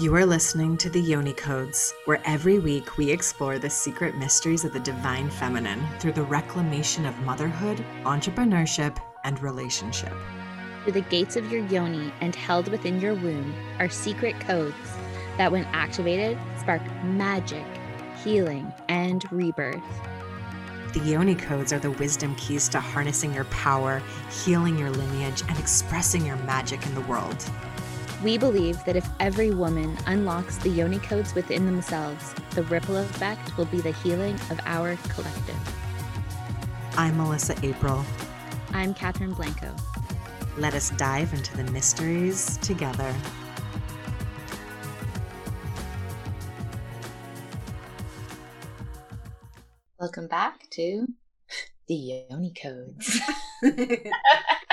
You are listening to the Yoni Codes, where every week we explore the secret mysteries of the divine feminine through the reclamation of motherhood, entrepreneurship, and relationship. Through the gates of your yoni and held within your womb are secret codes that, when activated, spark magic, healing, and rebirth. The Yoni Codes are the wisdom keys to harnessing your power, healing your lineage, and expressing your magic in the world. We believe that if every woman unlocks the yoni codes within themselves, the ripple effect will be the healing of our collective. I'm Melissa April. I'm Catherine Blanco. Let us dive into the mysteries together. Welcome back to the Yoni Codes.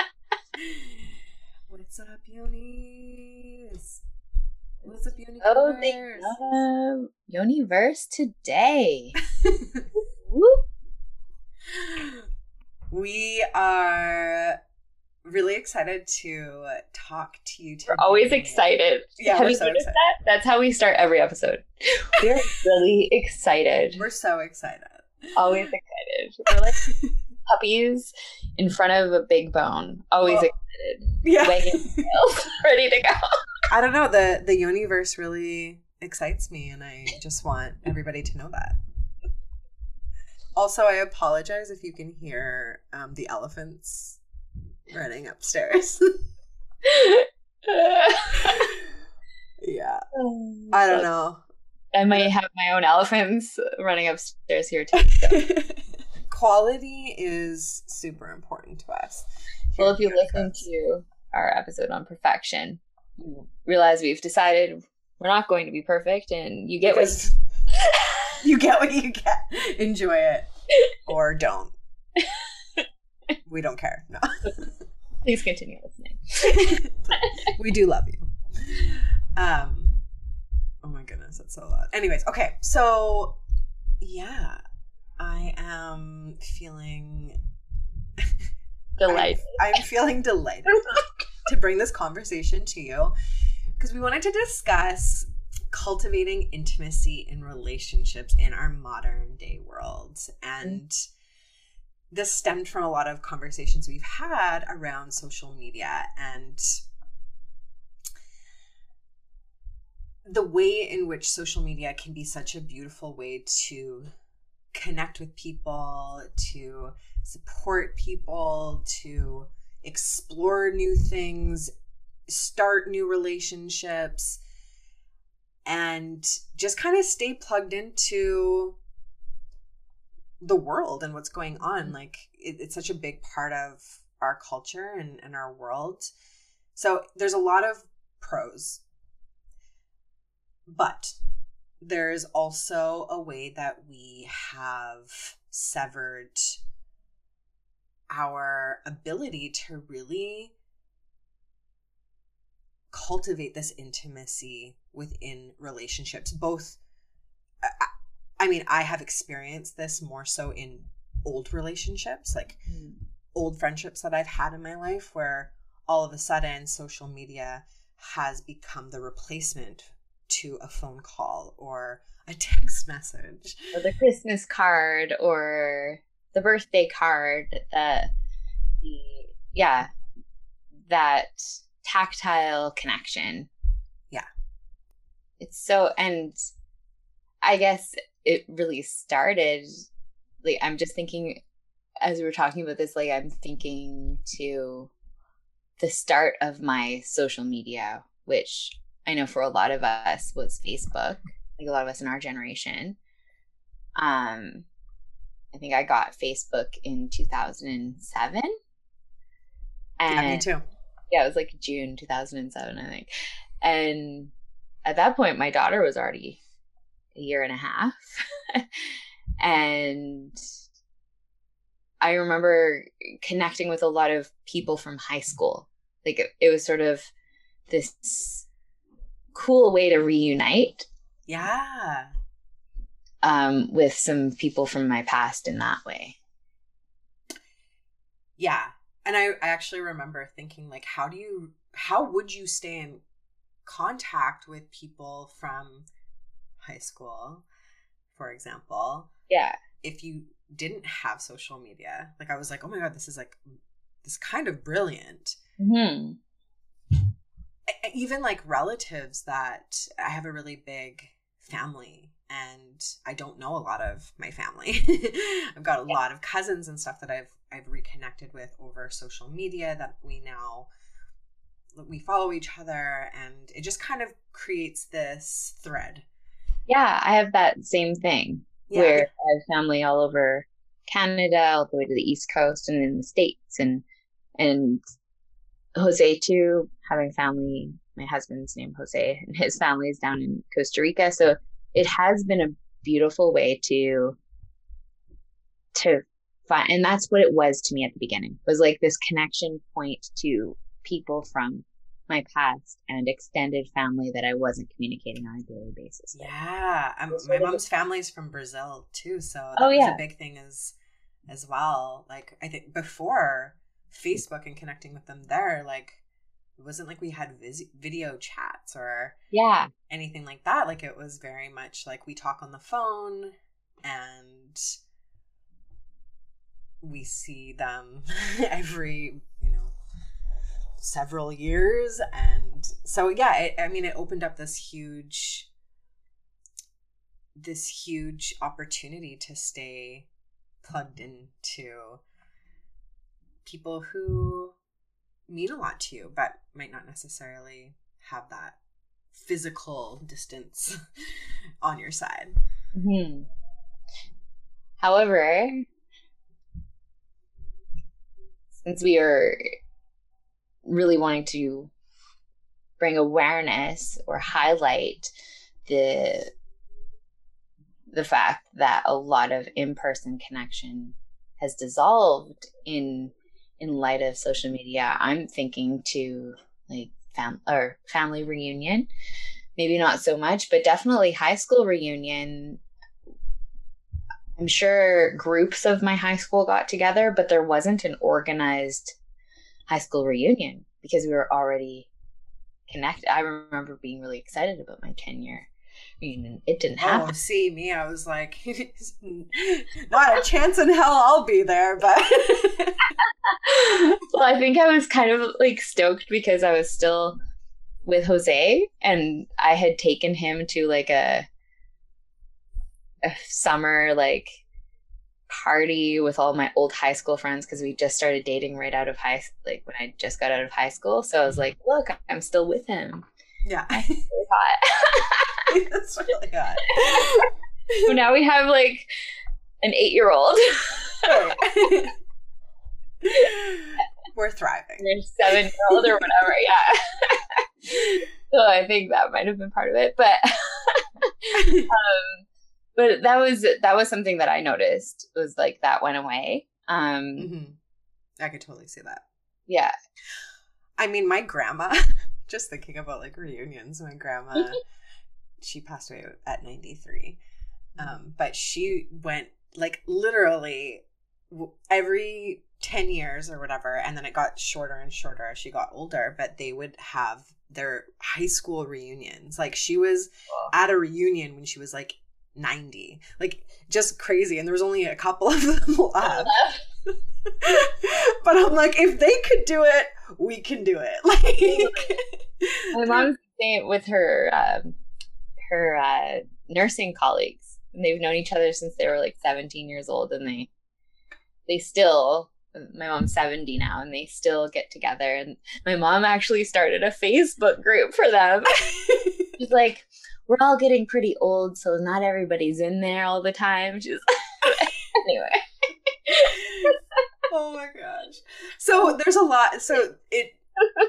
What's up, Yonis? What's up, Yoni? oh, they love Yoniverse today. We are really excited to talk to you today. We're always excited. Yeah, Have you so noticed excited. that? That's how we start every episode. We're really excited. We're so excited. always excited. We're like puppies in front of a big bone. Always excited. Yeah. Wagging tails, ready to go. I don't know. The the universe really excites me and I just want everybody to know that. Also, I apologize if you can hear um, the elephants running upstairs. yeah. I don't know. I might have my own elephants running upstairs here too. so. Quality is super important to us. Well, if you listen to our episode on perfection, you realize we've decided we're not going to be perfect, and you get what Because you get what you get. Enjoy it or don't. We don't care. No. Please continue listening. we do love you. Um Oh my goodness, that's so loud. Anyways, okay. So yeah, I am feeling Delight. I'm, I'm feeling delighted to bring this conversation to you because we wanted to discuss cultivating intimacy in relationships in our modern day world. Mm-hmm. And this stemmed from a lot of conversations we've had around social media and the way in which social media can be such a beautiful way to connect with people, to support people, to explore new things, start new relationships, and just kind of stay plugged into the world and what's going on. Mm-hmm. Like, it, it's such a big part of our culture and, and our world. So, there's a lot of pros, but there's also a way that we have severed our ability to really cultivate this intimacy within relationships both I- i mean i have experienced this more so in old relationships like hmm. old friendships that i've had in my life where all of a sudden social media has become the replacement to a phone call or a text message or the Christmas card or the birthday card the the yeah that tactile connection Yeah. it's so and i guess it really started like i'm just thinking as we were talking about this like i'm thinking to the start of my social media which i know for a lot of us was facebook like a lot of us in our generation. Um, I think I got Facebook in 2007. yeah, me too yeah, it was like June 2007, I think. And at that point, my daughter was already a year and a half. and I remember connecting with a lot of people from high school. Like it, it was sort of this cool way to reunite yeah um, with some people from my past in that way. Yeah. And I, I actually remember thinking like how do you how would you stay in contact with people from high school, for example. Yeah. If you didn't have social media, like I was like, oh my God, this is like, this kind of brilliant. hmm Even like relatives that I have a really big family and I don't know a lot of my family. I've got a Yeah. lot of cousins and stuff that I've I've reconnected with over social media that we now we follow each other and it just kind of creates this thread. Yeah, I have that same thing Yeah. where I have family all over Canada, all the way to the East Coast and in the States and and Jose too, having family, my husband's name Jose and his family is down in Costa Rica. So it has been a beautiful way to to find and that's what it was to me at the beginning. Was like this connection point to people from my past and extended family that I wasn't communicating on a daily basis. with. Yeah, um, It's my mom's family is from Brazil too, so that Oh, was yeah. a big thing as as well. Like I think before Facebook and connecting with them there, like it wasn't like we had vis- video chats or Yeah. anything like that. Like it was very much like we talk on the phone and we see them every, you know, several years. And so, yeah, it, I mean, it opened up this huge, this huge opportunity to stay plugged into people who mean a lot to you, but might not necessarily have that physical distance on your side. hmm However, since we are really wanting to bring awareness or highlight the the fact that a lot of in-person connection has dissolved in in light of social media, I'm thinking to like fam or family reunion. Maybe not so much, but definitely high school reunion. I'm sure groups of my high school got together, but there wasn't an organized high school reunion because we were already connected. I remember being really excited about my 10 year reunion. It didn't happen. Oh, happen. see me, I was like, not a chance in hell I'll be there, but well, I think I was kind of like stoked because I was still with Jose and I had taken him to like a a summer like party with all my old high school friends because we just started dating right out of high like when I just got out of high school. So I was mm-hmm. like, look, I'm still with him. Yeah, Really hot. it's really hot. so now we have like an eight year old. We're thriving. or seven year old or whatever. Yeah. so I think that might have been part of it, but um, but that was that was something that I noticed was like that went away. Um, hmm I could totally see that. yeah. I mean, my grandma, just thinking about like reunions, my grandma, she passed away at 93. Um, but she went like literally every 10 years or whatever. And then it got shorter and shorter as she got older. But they would have their high school reunions. Like she was at a reunion when she was like 90. Like just crazy. And there was only a couple of them left. but I'm like, if they could do it, we can do it. Like, My mom's saying it with her um, her uh, nursing colleagues. And they've known each other since they were like 17 years old, and they they still. My mom's 70 now, and they still get together. And my mom actually started a Facebook group for them. She's like, we're all getting pretty old, so not everybody's in there all the time. She's anyway. Oh my gosh. So there's a lot. So it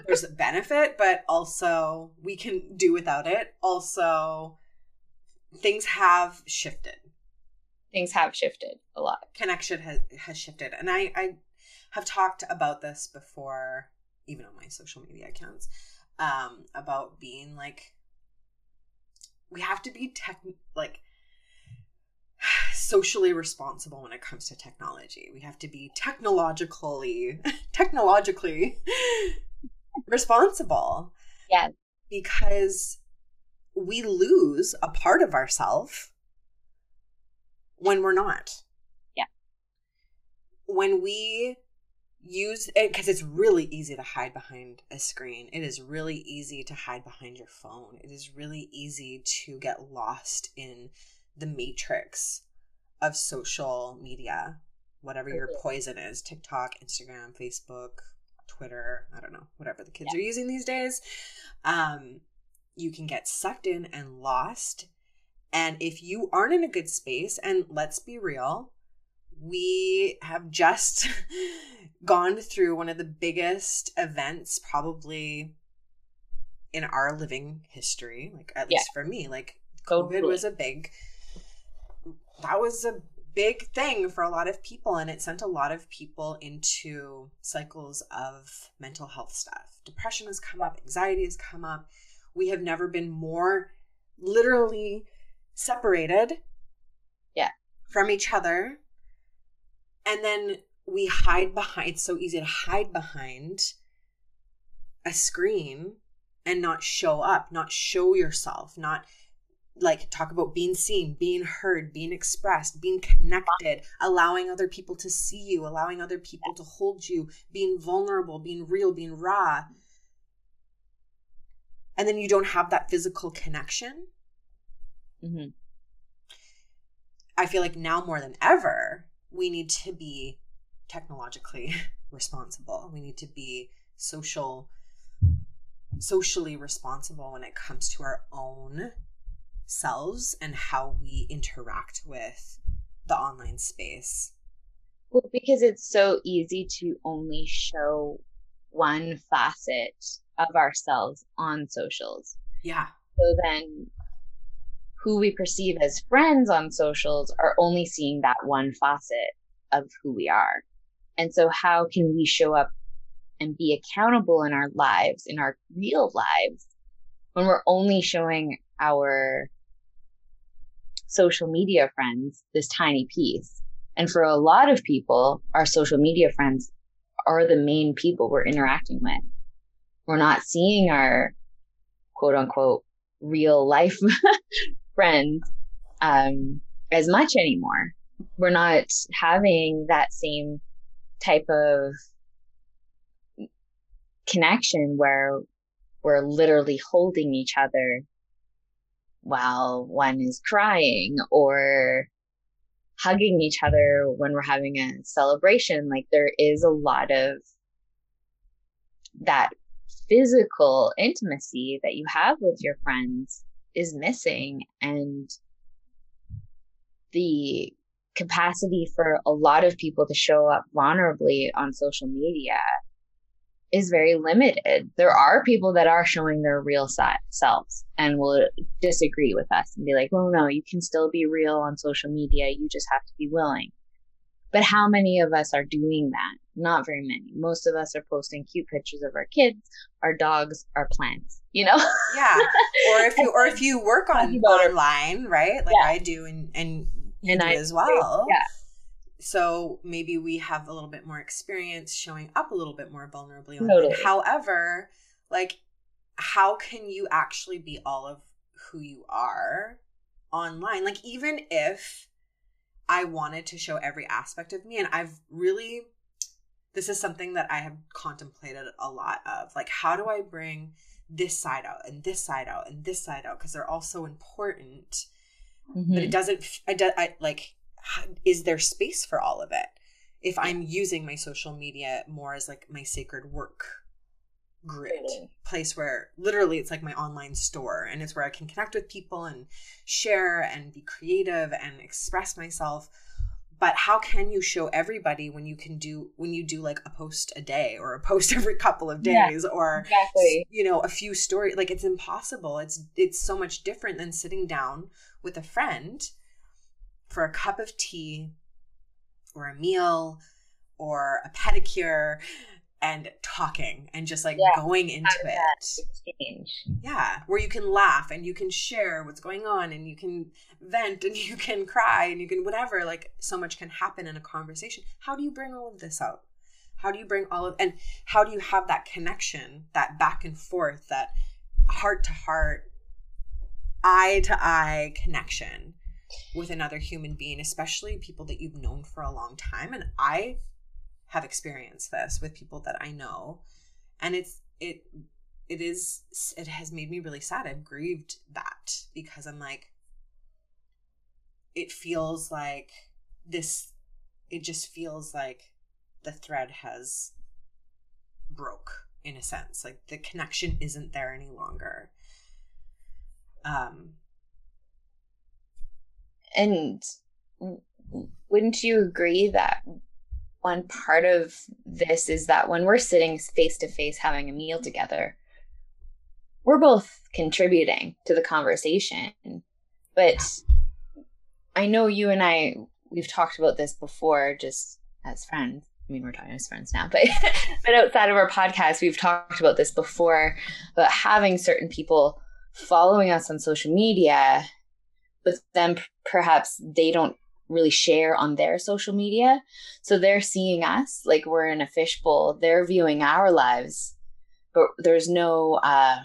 there's a benefit, but also we can do without it. Also, things have shifted. Things have shifted a lot. Connection has has shifted, and I I have talked about this before, even on my social media accounts, um, about being like we have to be tech like socially responsible when it comes to technology. We have to be technologically technologically responsible. Yeah. because we lose a part of ourselves when we're not. Yeah. When we use it, because it's really easy to hide behind a screen, it is really easy to hide behind your phone. It is really easy to get lost in the matrix of social media, whatever your poison is TikTok, Instagram, Facebook, Twitter, I don't know, whatever the kids yeah. are using these days. Um, you can get sucked in and lost. And if you aren't in a good space, and let's be real, we have just gone through one of the biggest events probably in our living history, like at yeah. least for me. Like COVID was a big that was a big thing for a lot of people and it sent a lot of people into cycles of mental health stuff. Depression has come up, anxiety has come up. We have never been more literally separated yeah from each other and then we hide behind it's so easy to hide behind a screen and not show up not show yourself not like talk about being seen being heard being expressed being connected allowing other people to see you allowing other people to hold you being vulnerable being real being raw and then you don't have that physical connection mm-hmm. i feel like now more than ever we need to be technologically responsible. We need to be social socially responsible when it comes to our own selves and how we interact with the online space. Well, because it's so easy to only show one facet of ourselves on socials. Yeah. So then who we perceive as friends on socials are only seeing that one facet of who we are. And so how can we show up and be accountable in our lives, in our real lives, when we're only showing our social media friends this tiny piece? And for a lot of people, our social media friends are the main people we're interacting with. We're not seeing our quote unquote real life friends um, as much anymore. We're not having that same type of connection where we're literally holding each other while one is crying or hugging each other when we're having a celebration. Like there is a lot of that physical intimacy that you have with your friends is missing and the capacity for a lot of people to show up vulnerably on social media is very limited. There are people that are showing their real selves and will disagree with us and be like, well, no, you can still be real on social media. You just have to be willing." But how many of us are doing that? Not very many. Most of us are posting cute pictures of our kids, our dogs, our plants, you know? yeah. Or if you or if you work on online, right? Like yeah. I do and and you and do I, as well. Yeah. So maybe we have a little bit more experience showing up a little bit more vulnerably Totally. However, like how can you actually be all of who you are online? Like even if I wanted to show every aspect of me. And I've really, this is something that I have contemplated a lot of. Like, how do I bring this side out and this side out and this side out? Because they're all so important. Mm-hmm. But it doesn't, I, do, I like, is there space for all of it? If I'm using my social media more as like my sacred work grid place where literally it's like my online store and it's where I can connect with people and share and be creative and express myself but how can you show everybody when you can do when you do like a post a day or a post every couple of days yeah, or exactly. you know a few stories like it's impossible it's it's so much different than sitting down with a friend for a cup of tea or a meal or a pedicure and talking and just like yeah, going into it. Exchange. Yeah, where you can laugh and you can share what's going on and you can vent and you can cry and you can whatever. Like so much can happen in a conversation. How do you bring all of this out? How do you bring all of and how do you have that connection, that back and forth, that heart to heart, eye to eye connection with another human being, especially people that you've known for a long time. And I have experienced this with people that I know. And it's, it, it is, it has made me really sad. I've grieved that because I'm like, it feels like this, it just feels like the thread has broke in a sense. Like the connection isn't there any longer. Um, and wouldn't you agree that one part of this is that when we're sitting face to face having a meal together, we're both contributing to the conversation. But I know you and I, we've talked about this before just as friends. I mean, we're talking as friends now, but but outside of our podcast, we've talked about this before But having certain people following us on social media but then perhaps they don't really share on their social media. So they're seeing us like we're in a fishbowl. They're viewing our lives, but there's no, uh,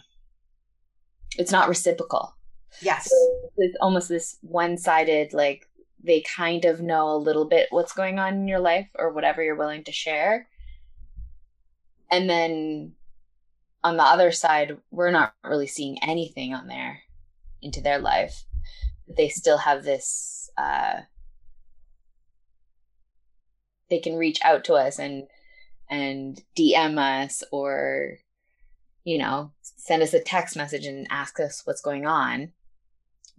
it's not reciprocal. Yes. So it's almost this one sided, like they kind of know a little bit what's going on in your life or whatever you're willing to share. And then on the other side, we're not really seeing anything on there into their life they still have this uh, they can reach out to us and and DM us or you know send us a text message and ask us what's going on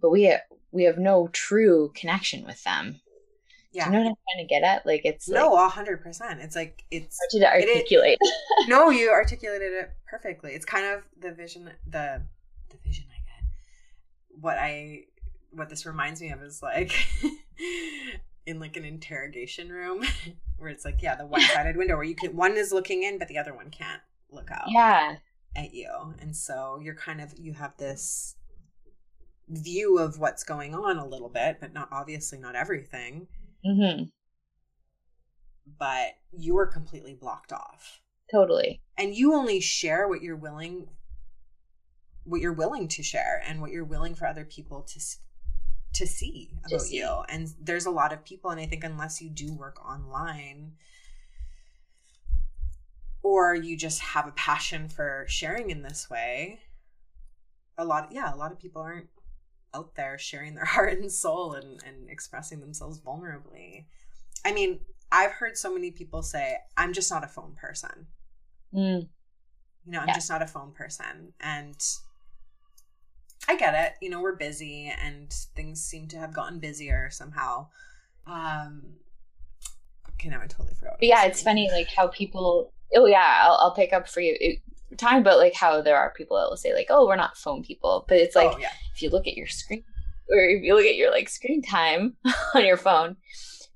but we have, we have no true connection with them yeah. Do you know what I'm trying to get at? Like it's no, a hundred percent. It's like it's hard to articulate. It, no, you articulated it perfectly. It's kind of the vision, the the vision I get. What I what this reminds me of is like in like an interrogation room where it's like yeah the one-sided window where you can one is looking in but the other one can't look out yeah. at you. And so you're kind of you have this view of what's going on a little bit but not obviously not everything. Mm-hmm. but you are completely blocked off. Totally. And you only share what you're willing what you're willing to share and what you're willing for other people to to see about see. you. And there's a lot of people, and I think unless you do work online or you just have a passion for sharing in this way, a lot, yeah, a lot of people aren't out there sharing their heart and soul and, and expressing themselves vulnerably. I mean, I've heard so many people say, I'm just not a phone person. Mm. You know, I'm yeah. just not a phone person. And I get it. You know, we're busy and things seem to have gotten busier somehow. Um, okay, now I totally forgot. Yeah, it's funny like how people. Oh yeah, I'll, I'll pick up for you. It, talking about like how there are people that will say like, "Oh, we're not phone people," but it's like oh, yeah. if you look at your screen or if you look at your like screen time on your phone,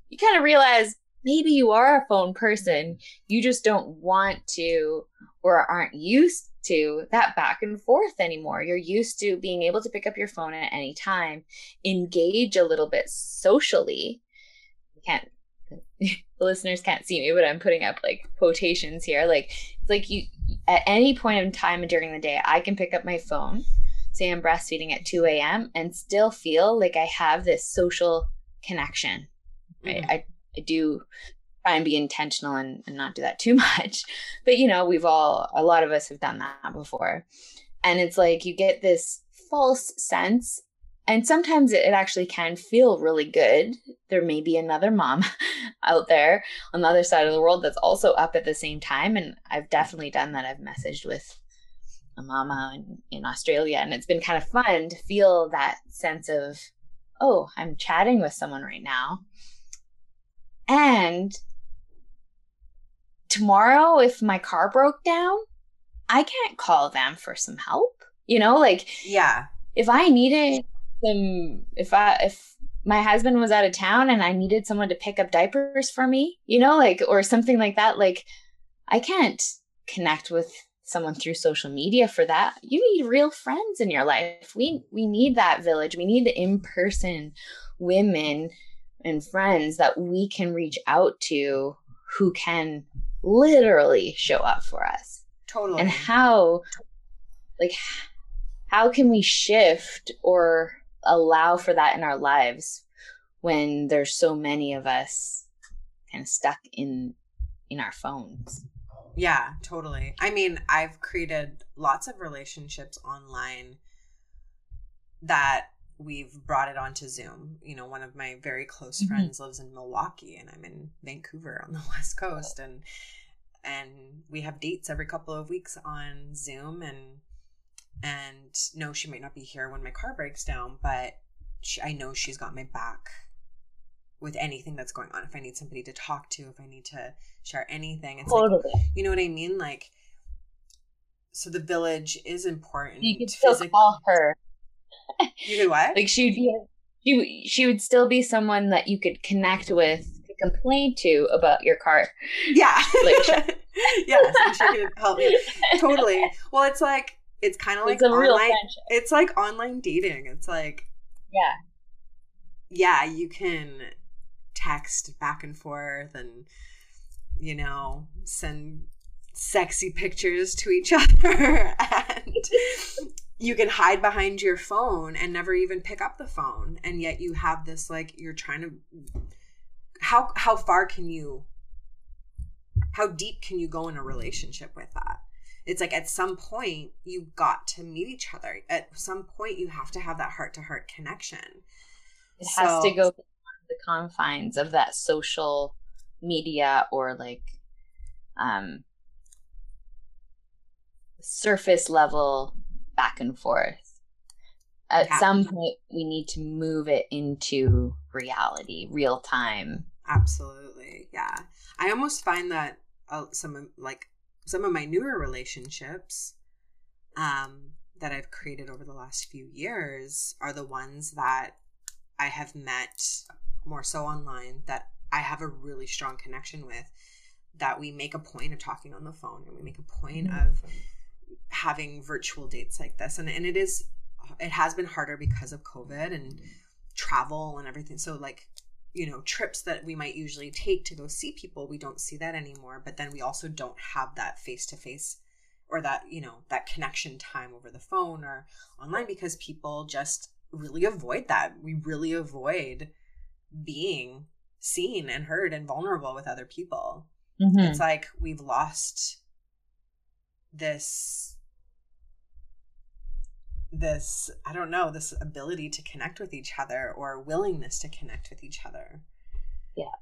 you kind of realize maybe you are a phone person. You just don't want to or aren't used to that back and forth anymore. You're used to being able to pick up your phone at any time, engage a little bit socially. You can't the listeners can't see me, but I'm putting up like quotations here. Like it's like you at any point in time during the day, I can pick up my phone, say I'm breastfeeding at 2 a.m. and still feel like I have this social connection. Right. Mm-hmm. I, I do try and be intentional and, and not do that too much. But you know, we've all a lot of us have done that before. And it's like you get this false sense and sometimes it actually can feel really good. There may be another mom out there on the other side of the world that's also up at the same time. And I've definitely done that. I've messaged with a mama in, in Australia, and it's been kind of fun to feel that sense of, oh, I'm chatting with someone right now. And tomorrow if my car broke down, I can't call them for some help. You know, like yeah. If I needed some if I if my husband was out of town and I needed someone to pick up diapers for me, you know, like or something like that, like I can't connect with someone through social media for that. You need real friends in your life. We we need that village. We need the in-person women and friends that we can reach out to who can literally show up for us. Totally. And how, like, how can we shift or allow for that in our lives when there's so many of us kind of stuck in in our phones yeah totally i mean i've created lots of relationships online that we've brought it onto zoom you know one of my very close mm-hmm. friends lives in milwaukee and i'm in vancouver on the west coast and and we have dates every couple of weeks on zoom and and no she might not be here when my car breaks down but she, i know she's got my back with anything that's going on if i need somebody to talk to if i need to share anything it's totally. like you know what i mean like so the village is important you can still physically. call her you what? Like she'd be she, she would still be someone that you could connect with to complain to about your car. Yeah. Like yes she could help you totally. Well it's like it's kind of like online it's like online dating. It's like yeah. Yeah you can text back and forth and you know send sexy pictures to each other and you can hide behind your phone and never even pick up the phone and yet you have this like you're trying to how how far can you how deep can you go in a relationship with that? It's like at some point you've got to meet each other. At some point you have to have that heart to heart connection. It so, has to go beyond the confines of that social media or like um surface level back and forth at yeah. some point we need to move it into reality real time absolutely yeah i almost find that uh, some like some of my newer relationships um, that I've created over the last few years are the ones that I have met more so online that I have a really strong connection with that we make a point of talking on the phone and we make a point mm-hmm. of having virtual dates like this. And and it is it has been harder because of covid and travel and everything. So like you know trips that we might usually take to go see people we don't see that anymore. But then we also don't have that face to face or that you know that connection time over the phone or online because people just really avoid that. We really avoid being seen and heard and vulnerable with other people. Mm-hmm. it's like we've lost this this i don't know this ability to connect with each other or willingness to connect with each other. Yeah.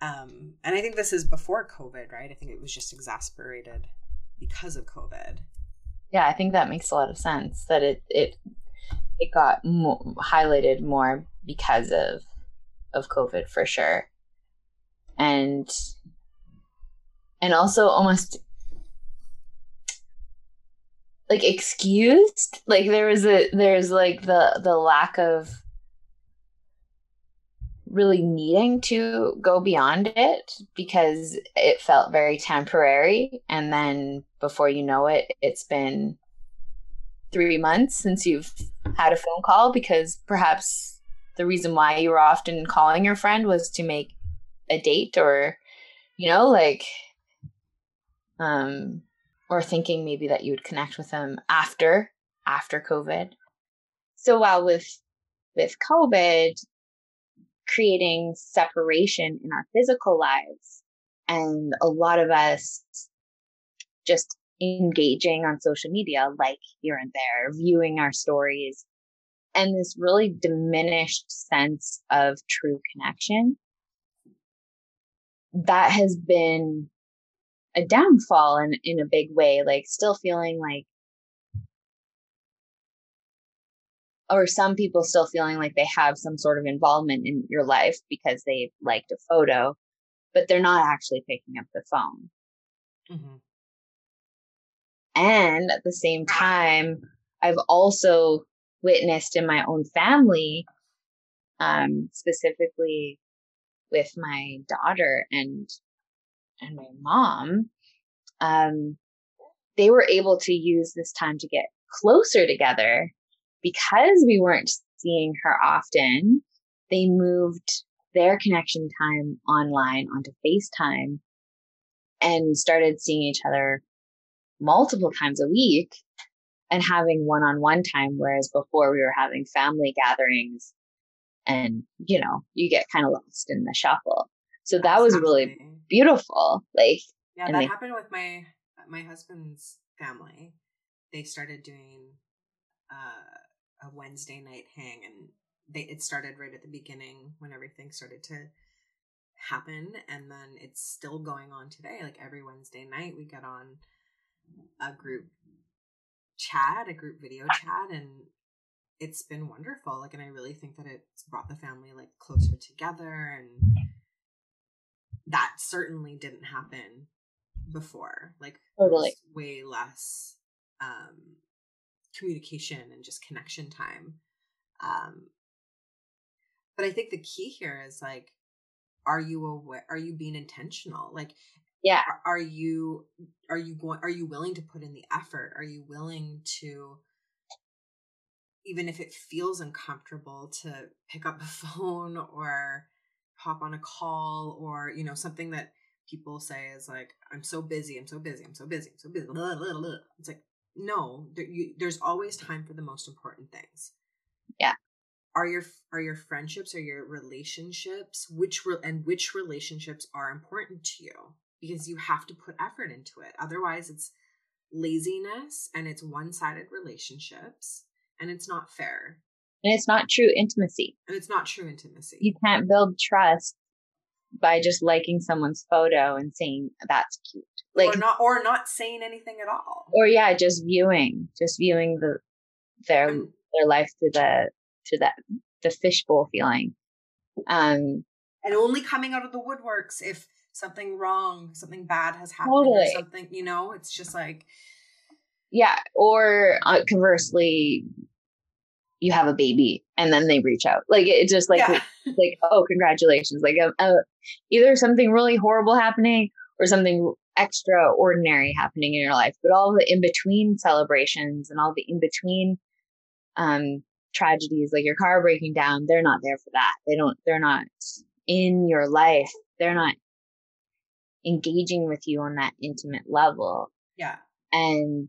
Um and i think this is before covid right? I think it was just exasperated because of covid. Yeah i think that makes a lot of sense that it it it got mo- highlighted more because of of covid for sure. And and also almost like excused? Like there was a there's like the the lack of really needing to go beyond it because it felt very temporary. And then before you know it it's been 3 months since you've had a phone call because perhaps the reason why you were often calling your friend was to make a date or you know like um or thinking maybe that you would connect with them after after covid. So while with with covid creating separation in our physical lives and a lot of us just engaging on social media like here and there viewing our stories and this really diminished sense of true connection that has been a downfall in in a big way like still feeling like or some people still feeling like they have some sort of involvement in your life because they liked a photo but they're not actually picking up the phone mm-hmm. and at the same time i've also witnessed in my own family um specifically with my daughter and and my mom, um, they were able to use this time to get closer together because we weren't seeing her often. They moved their connection time online onto FaceTime and started seeing each other multiple times a week. and having one-on-one time whereas before we were having family gatherings and you know you get kind of lost in the shuffle so that was really beautiful like yeah that they, happened with my my husband's family. They started doing uh, a wednesday night hang and they it started right at the beginning when everything started to happen and then it's still going on today. Like every wednesday night we get on a group chat a group video chat and it's been wonderful. Like and i really think that it's brought the family like closer together and that certainly didn't happen before like totally. way less um communication and just connection time um but i think the key here is like are you aware are you being intentional? Like yeah. are, are you are you going are you willing to put in the effort? Are you willing to even if it feels uncomfortable to pick up a phone or hop on a call or you know something that people say is like i'm so busy i'm so busy i'm so busy i'm so busy blah, blah, blah. it's like no there, you, there's always time for the most important things. Yeah. Are your are your friendships are your relationships which re- and which relationships are important to you? Because you have to put effort into it. Otherwise it's laziness and it's one-sided relationships and it's not fair and it's not true intimacy and it's not true intimacy you can't build trust by just liking someone's photo and saying that's cute like or not or not saying anything at all or yeah just viewing just viewing the their um, their life through the to that the fishbowl feeling. Um, and only coming out of the woodworks if something wrong, something bad has happened, totally. or something. You know, it's just like yeah. Or uh, conversely, you have a baby and then they reach out. Like it just like yeah. like oh congratulations. Like uh, uh, either something really horrible happening or something extraordinary happening in your life. But all the in between celebrations and all the in between um tragedies like your car breaking down they're not there for that they don't they're not in your life they're not engaging with you on that intimate level yeah and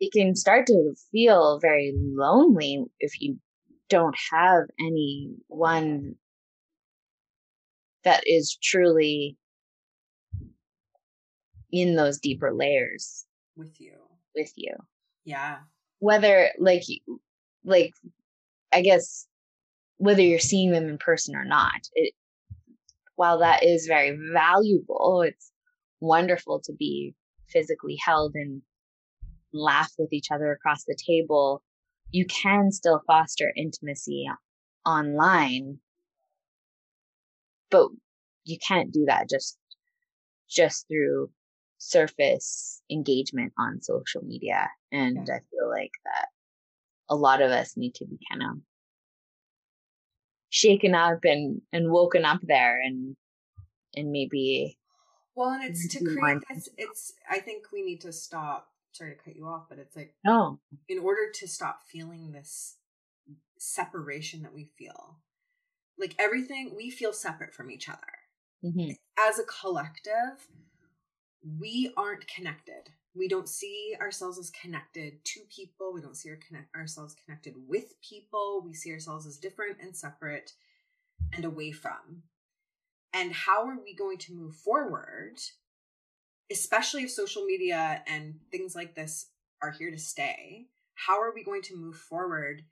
it can start to feel very lonely if you don't have anyone that is truly in those deeper layers. With you. With you. Yeah. Whether like like i guess whether you're seeing them in person or not it while that is very valuable it's wonderful to be physically held and laugh with each other across the table you can still foster intimacy online but you can't do that just just through surface engagement on social media. And yeah. I feel like that a lot of us need to be kind of shaken up and, and woken up there and, and maybe. Well, and it's to create this, it's, I think we need to stop. Sorry to cut you off, but it's like, no, in order to stop feeling this separation that we feel, like everything, we feel separate from each other. Mm-hmm. As a collective, we aren't connected. We don't see ourselves as connected to people. We don't see our connect, ourselves connected with people. We see ourselves as different and separate and away from. And how are we going to move forward, especially if social media and things like this are here to stay? How are we going to move forward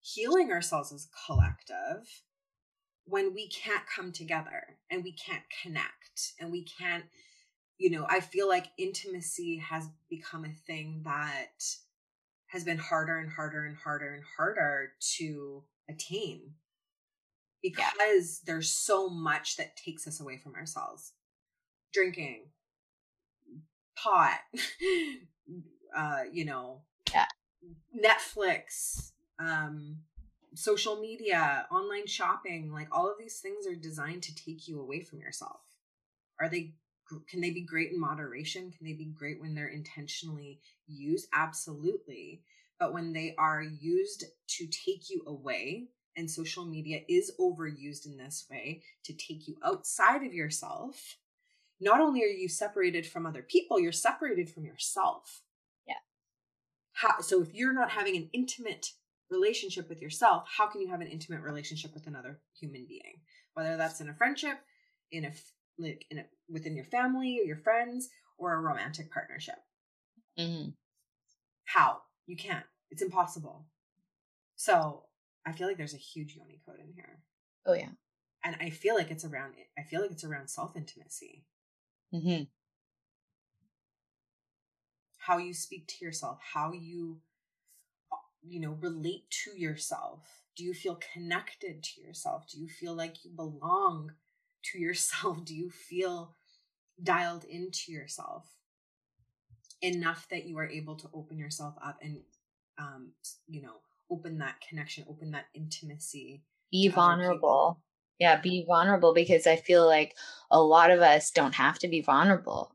healing ourselves as a collective when we can't come together and we can't connect and we can't you know, I feel like intimacy has become a thing that has been harder and harder and harder and harder to attain because yeah. there's so much that takes us away from ourselves. Drinking, pot, uh, you know, yeah. Netflix, um, social media, online shopping, like all of these things are designed to take you away from yourself. Are they can they be great in moderation can they be great when they're intentionally used absolutely but when they are used to take you away and social media is overused in this way to take you outside of yourself not only are you separated from other people you're separated from yourself. Yeah. how so if you're not having an intimate relationship with yourself how can you have an intimate relationship with another human being? Whether that's in a friendship in a like in a, within your family or your friends or a romantic partnership. Mm-hmm. how? You can't. It's impossible. So i feel like there's a huge yoni code in here. Oh yeah. and i feel like it's around i feel like it's around self intimacy Mm-hmm. how you speak to yourself how you uh, you know relate to yourself do you feel connected to yourself do you feel like you belong to yourself do you feel dialed into yourself enough that you are able to open yourself up and um you know open that connection open that intimacy Be to other people. vulnerable. Yeah, be vulnerable because I feel like a lot of us don't have to be vulnerable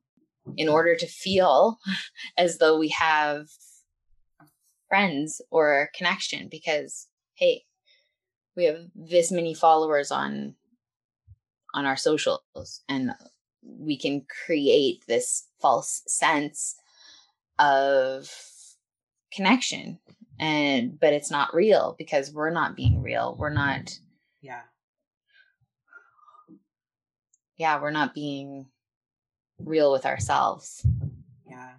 in mm-hmm. order to feel as though we have friends or connection because hey, we have this many followers on on our socials and we can create this false sense of connection and but it's not real because we're not being real. We're not yeah yeah we're not being real with ourselves. Yeah.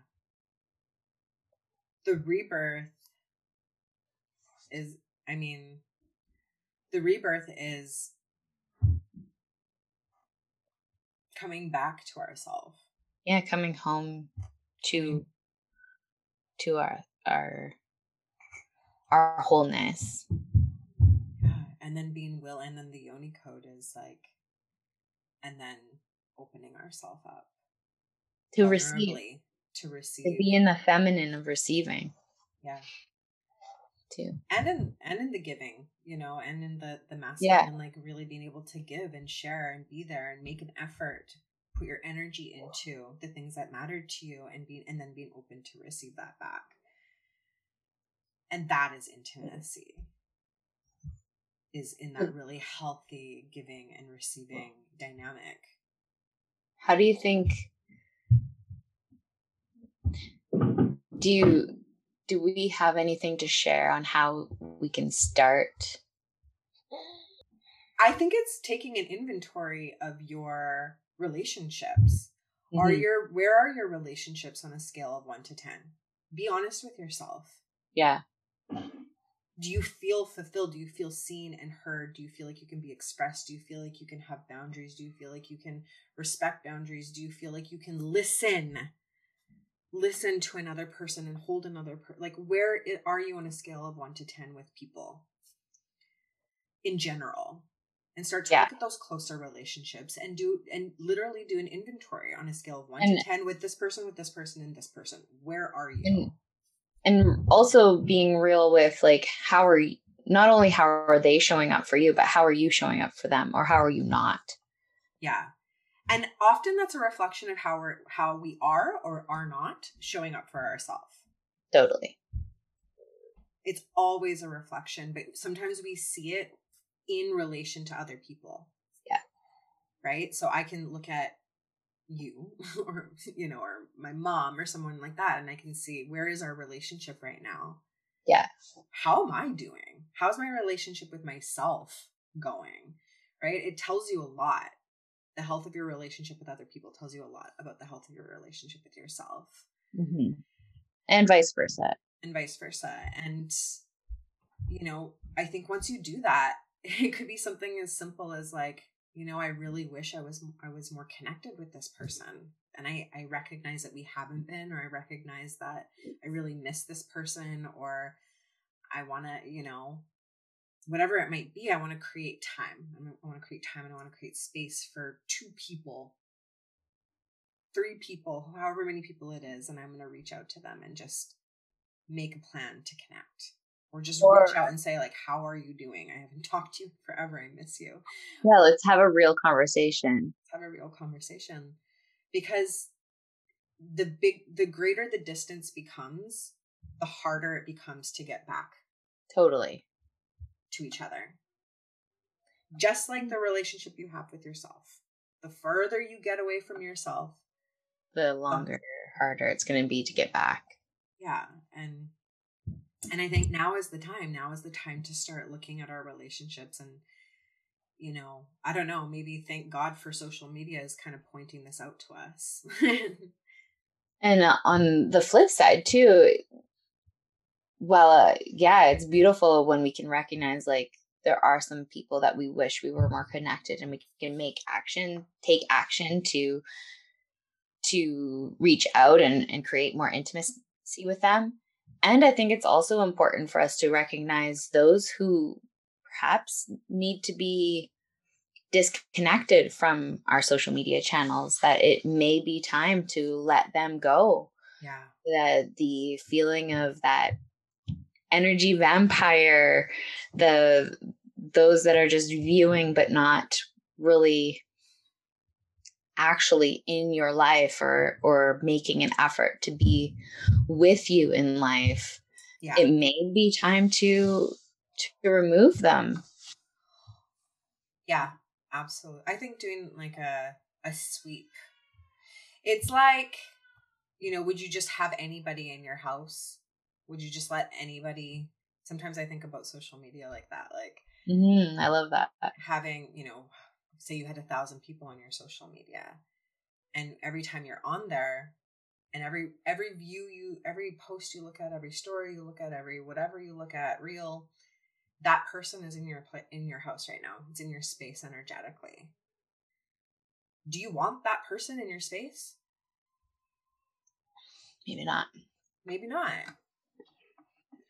The rebirth is i mean the rebirth is coming back to ourselves yeah coming home to to our our our wholeness. Yeah and then being will and then the yoni code is like and then opening ourselves up to receive. to to to be in the feminine of receiving. Yeah. Too. And in and in the giving you know and in the the masculine Yeah. and like really being able to give and share and be there and make an effort put your energy into the things that matter to you and being and then being open to receive that back. And that is intimacy is in that really healthy giving and receiving dynamic. How do you think do you do we have anything to share on how we can start? I think it's taking an inventory of your relationships. Are Mhm. your where are your relationships on a scale of 1 to 10 be honest with yourself. Yeah do you feel fulfilled? Do you feel seen and heard? Do you feel like you can be expressed? Do you feel like you can have boundaries? Do you feel like you can respect boundaries? Do you feel like you can listen? Listen to another person and hold another per- like where are you on a scale of 1 to 10 with people in general? And start to Yeah. look at those closer relationships and do and literally do an inventory on a scale of 1 And- to 10 with this person with this person and this person. Where are you And- also being real with like how are you not only how are they showing up for you but how are you showing up for them or how are you not Yeah. And often that's a reflection of how we're how we are or are not showing up for ourselves. totally It's always a reflection, but sometimes we see it in relation to other people. Yeah. Right? So I can look at you or you know or my mom or someone like that and I can see where is our relationship right now? Yeah. How am I doing? How's my relationship with myself going? Right? It tells you a lot the health of your relationship with other people tells you a lot about the health of your relationship with yourself Mhm. and vice versa and vice versa and you know i think once you do that it could be something as simple as like you know i really wish i was i was more connected with this person and i i recognize that we haven't been or i recognize that i really miss this person or i want to you know whatever it might be i want to create time. I want to create time and i want to create space for two people three people however many people it is and i'm going to reach out to them and just make a plan to connect or just Or- reach out and say like how are you doing? I haven't talked to you forever. I miss you. Yeah let's have a real conversation. Let's have a real conversation. Because the big the greater the distance becomes the harder it becomes to get back totally. to each other. Just like the relationship you have with yourself. The further you get away from yourself the longer harder it's going to be to get back. Yeah and and I think now is the time. Now is the time to start looking at our relationships and you know, I don't know, maybe thank God for social media is kind of pointing this out to us. and on the flip side too, well, uh, yeah, it's beautiful when we can recognize like there are some people that we wish we were more connected and we can make action, take action to to reach out and, and create more intimacy with them. And I think it's also important for us to recognize those who perhaps need to be disconnected from our social media channels, that it may be time to let them go. Yeah. That the feeling of that energy vampire, the those that are just viewing but not really actually in your life or or making an effort to be with you in life yeah. it may be time to to remove them. Yeah absolutely i think doing like a a sweep it's like you know would you just have anybody in your house? Would you just let anybody? Sometimes i think about social media like that like mm, i love that. having you know say you had a thousand people on your social media and every time you're on there and every every view you every post you look at every story you look at every whatever you look at real that person is in your in your house right now. It's in your space energetically. Do you want that person in your space? Maybe not. Maybe not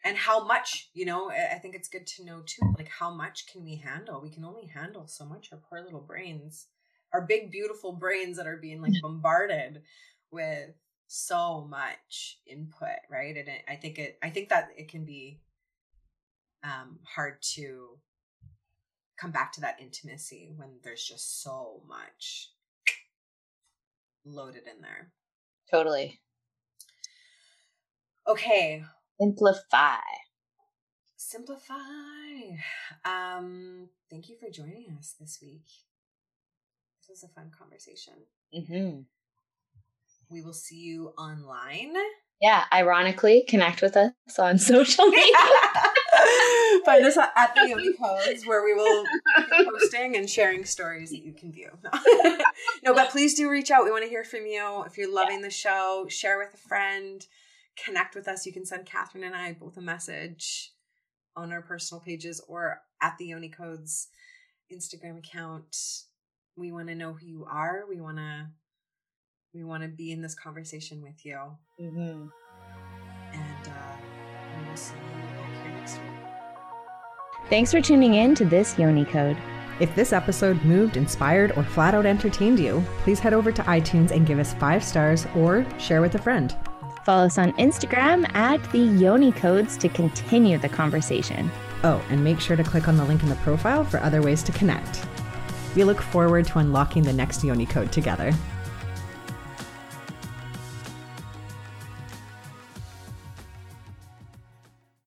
and how much you know i think it's good to know too like how much can we handle? We can only handle so much. Our poor little brains our big beautiful brains that are being like bombarded with so much input right? And it, i think it i think that it can be um hard to come back to that intimacy when there's just so much loaded in there. Totally. Okay Simplify. Simplify. Um, thank you for joining us this week. This was a fun conversation. Mm-hmm. We will see you online. Yeah, ironically, connect with us on social media. Find us at the Yoni Codes where we will be posting and sharing stories that you can view. no, but please do reach out. We want to hear from you. If you're loving yeah. the show, share with a friend connect with us, you can send Catherine and I both a message on our personal pages or at the Yoni Codes Instagram account. We want to know who you are. We want to we want to be in this conversation with you. Mm-hmm. And uh, we will see you back here next week. Thanks for tuning in to this Yoni Code. If this episode moved, inspired, or flat out entertained you, please head over to iTunes and give us five stars or share with a friend. Follow us on Instagram at the Yoni Codes to continue the conversation. Oh, and make sure to click on the link in the profile for other ways to connect. We look forward to unlocking the next Yoni code together.